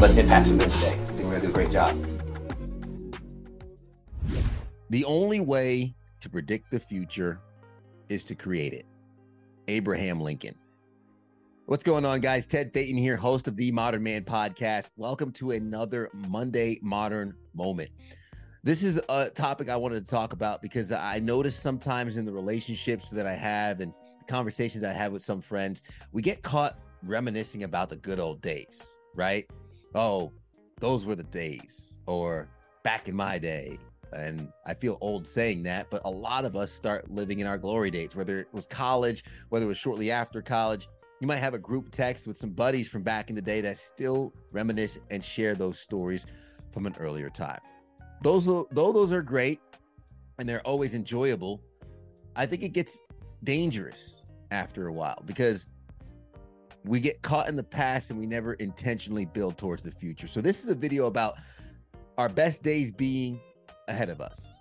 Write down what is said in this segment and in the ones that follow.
let's impact some good today. I think we're gonna do a great job. The only way to predict the future is to create it. Abraham Lincoln. What's going on, guys? Ted Phaeton here, host of the Modern Man podcast. Welcome to another Monday Modern Moment. This is a topic I wanted to talk about because I notice sometimes in the relationships that I have and conversations I have with some friends, we get caught reminiscing about the good old days, right? Oh, those were the days, or back in my day. And I feel old saying that, but a lot of us start living in our glory days, whether it was college, whether it was shortly after college you might have a group text with some buddies from back in the day that still reminisce and share those stories from an earlier time. Those, though those are great and they're always enjoyable, I think it gets dangerous after a while because we get caught in the past and we never intentionally build towards the future. So this is a video about our best days being ahead of us.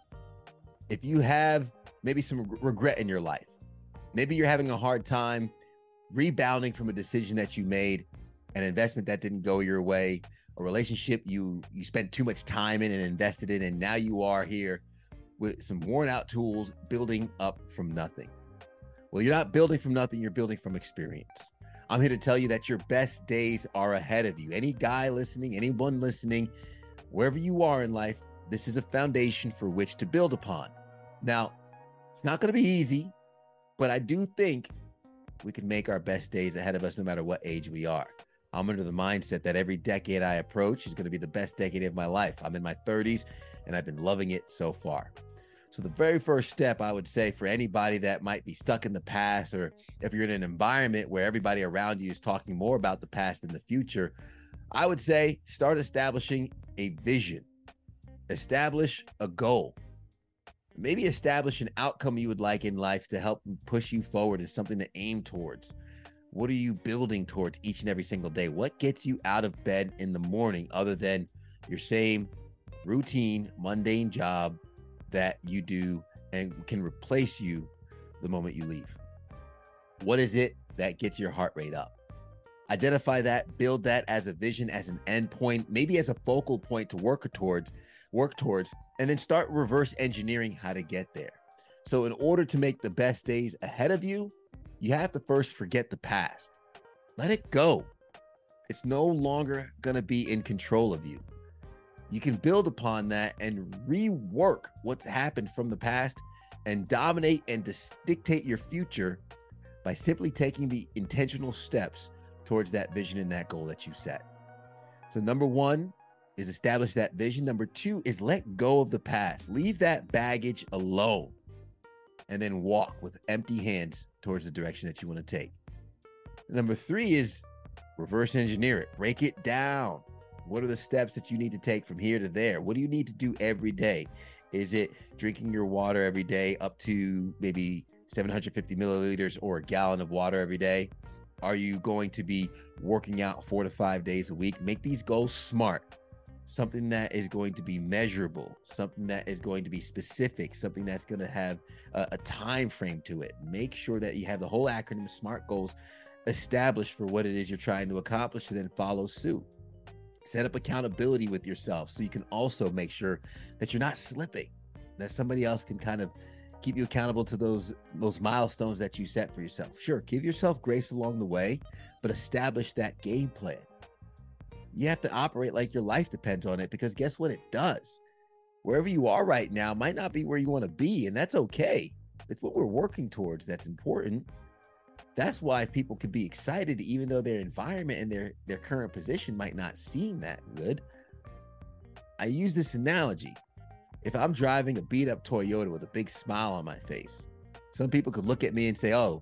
If you have maybe some regret in your life, maybe you're having a hard time rebounding from a decision that you made, an investment that didn't go your way, a relationship you you spent too much time in and invested in, and now you are here with some worn out tools building up from nothing. Well, you're not building from nothing, you're building from experience. I'm here to tell you that your best days are ahead of you. Any guy listening, anyone listening, wherever you are in life, this is a foundation for which to build upon. Now, it's not going to be easy, but I do think we can make our best days ahead of us no matter what age we are. I'm under the mindset that every decade I approach is going to be the best decade of my life. I'm in my 30s and I've been loving it so far. So, the very first step I would say for anybody that might be stuck in the past, or if you're in an environment where everybody around you is talking more about the past than the future, I would say start establishing a vision, establish a goal maybe establish an outcome you would like in life to help push you forward and something to aim towards. What are you building towards each and every single day? What gets you out of bed in the morning other than your same routine, mundane job that you do and can replace you the moment you leave? What is it that gets your heart rate up? Identify that, build that as a vision, as an endpoint, maybe as a focal point to work towards, work towards, and then start reverse engineering how to get there. So, in order to make the best days ahead of you, you have to first forget the past. Let it go. It's no longer going to be in control of you. You can build upon that and rework what's happened from the past and dominate and dis- dictate your future by simply taking the intentional steps towards that vision and that goal that you set. So, number one, is establish that vision. Number two is let go of the past, leave that baggage alone, and then walk with empty hands towards the direction that you want to take. Number three is reverse engineer it, break it down. What are the steps that you need to take from here to there? What do you need to do every day? Is it drinking your water every day up to maybe 750 milliliters or a gallon of water every day? Are you going to be working out four to five days a week? Make these goals smart something that is going to be measurable something that is going to be specific something that's going to have a, a, time frame to it make sure that you have the whole acronym smart goals established for what it is you're trying to accomplish and then follow suit set up accountability with yourself so you can also make sure that you're not slipping that somebody else can kind of keep you accountable to those those milestones that you set for yourself sure give yourself grace along the way but establish that game plan you have to operate like your life depends on it because guess what? It does. Wherever you are right now might not be where you want to be, and that's okay. It's what we're working towards that's important. That's why people could be excited, even though their environment and their their current position might not seem that good. I use this analogy. If I'm driving a beat up Toyota with a big smile on my face, some people could look at me and say, "Oh,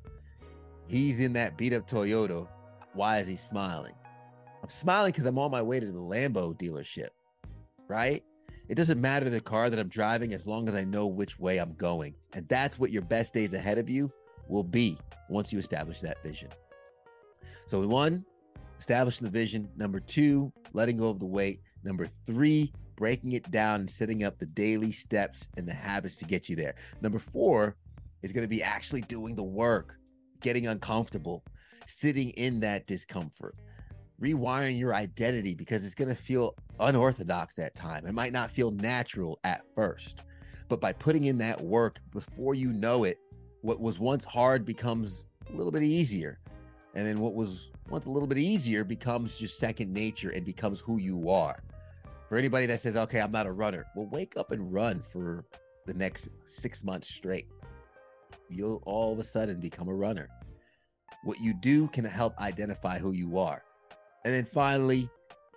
he's in that beat up Toyota. Why is he smiling?" I'm smiling because I'm on my way to the Lambo dealership, right? It doesn't matter the car that I'm driving as long as I know which way I'm going. And that's what your best days ahead of you will be once you establish that vision. So, one, establishing the vision. Number two, letting go of the weight. Number three, breaking it down and setting up the daily steps and the habits to get you there. Number four is going to be actually doing the work, getting uncomfortable, sitting in that discomfort rewiring your identity because it's going to feel unorthodox at time. It might not feel natural at first. But by putting in that work before you know it, what was once hard becomes a little bit easier. And then what was once a little bit easier becomes just second nature and becomes who you are. For anybody that says, okay, I'm not a runner, well, wake up and run for the next six months straight. You'll all of a sudden become a runner. What you do can help identify who you are. And then finally,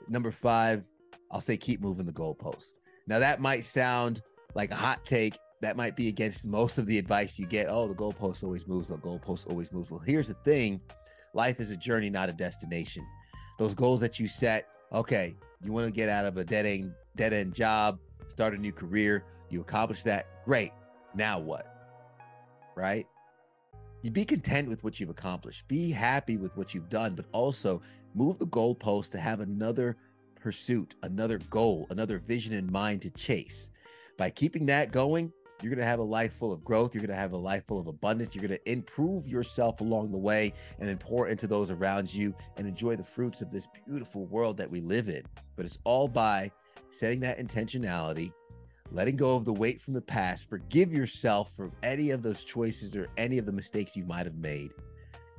number five, I'll say keep moving the goalpost. Now, that might sound like a hot take. That might be against most of the advice you get. Oh, the goalpost always moves. The goalpost always moves. Well, here's the thing life is a journey, not a destination. Those goals that you set, okay, you want to get out of a dead end, dead end job, start a new career. You accomplish that. Great. Now what? Right? You be content with what you've accomplished. Be happy with what you've done, but also move the goalpost to have another pursuit, another goal, another vision in mind to chase. By keeping that going, you're going to have a life full of growth. You're going to have a life full of abundance. You're going to improve yourself along the way and then pour into those around you and enjoy the fruits of this beautiful world that we live in. But it's all by setting that intentionality, letting go of the weight from the past, forgive yourself for any of those choices or any of the mistakes you might have made.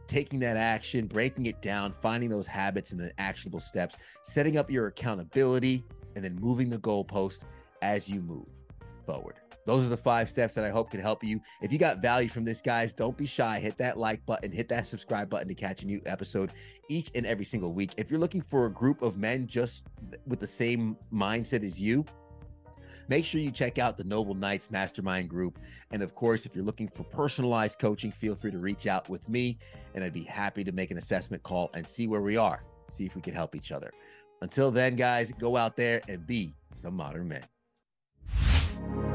Taking that action, breaking it down, finding those habits and the actionable steps, setting up your accountability, and then moving the goalpost as you move forward. Those are the five steps that I hope can help you. If you got value from this, guys, don't be shy. Hit that like button, hit that subscribe button to catch a new episode each and every single week. If you're looking for a group of men just with the same mindset as you, make sure you check out the Noble Knights Mastermind group. And of course, if you're looking for personalized coaching, feel free to reach out with me, and I'd be happy to make an assessment call and see where we are, see if we can help each other. Until then, guys, go out there and be some modern men.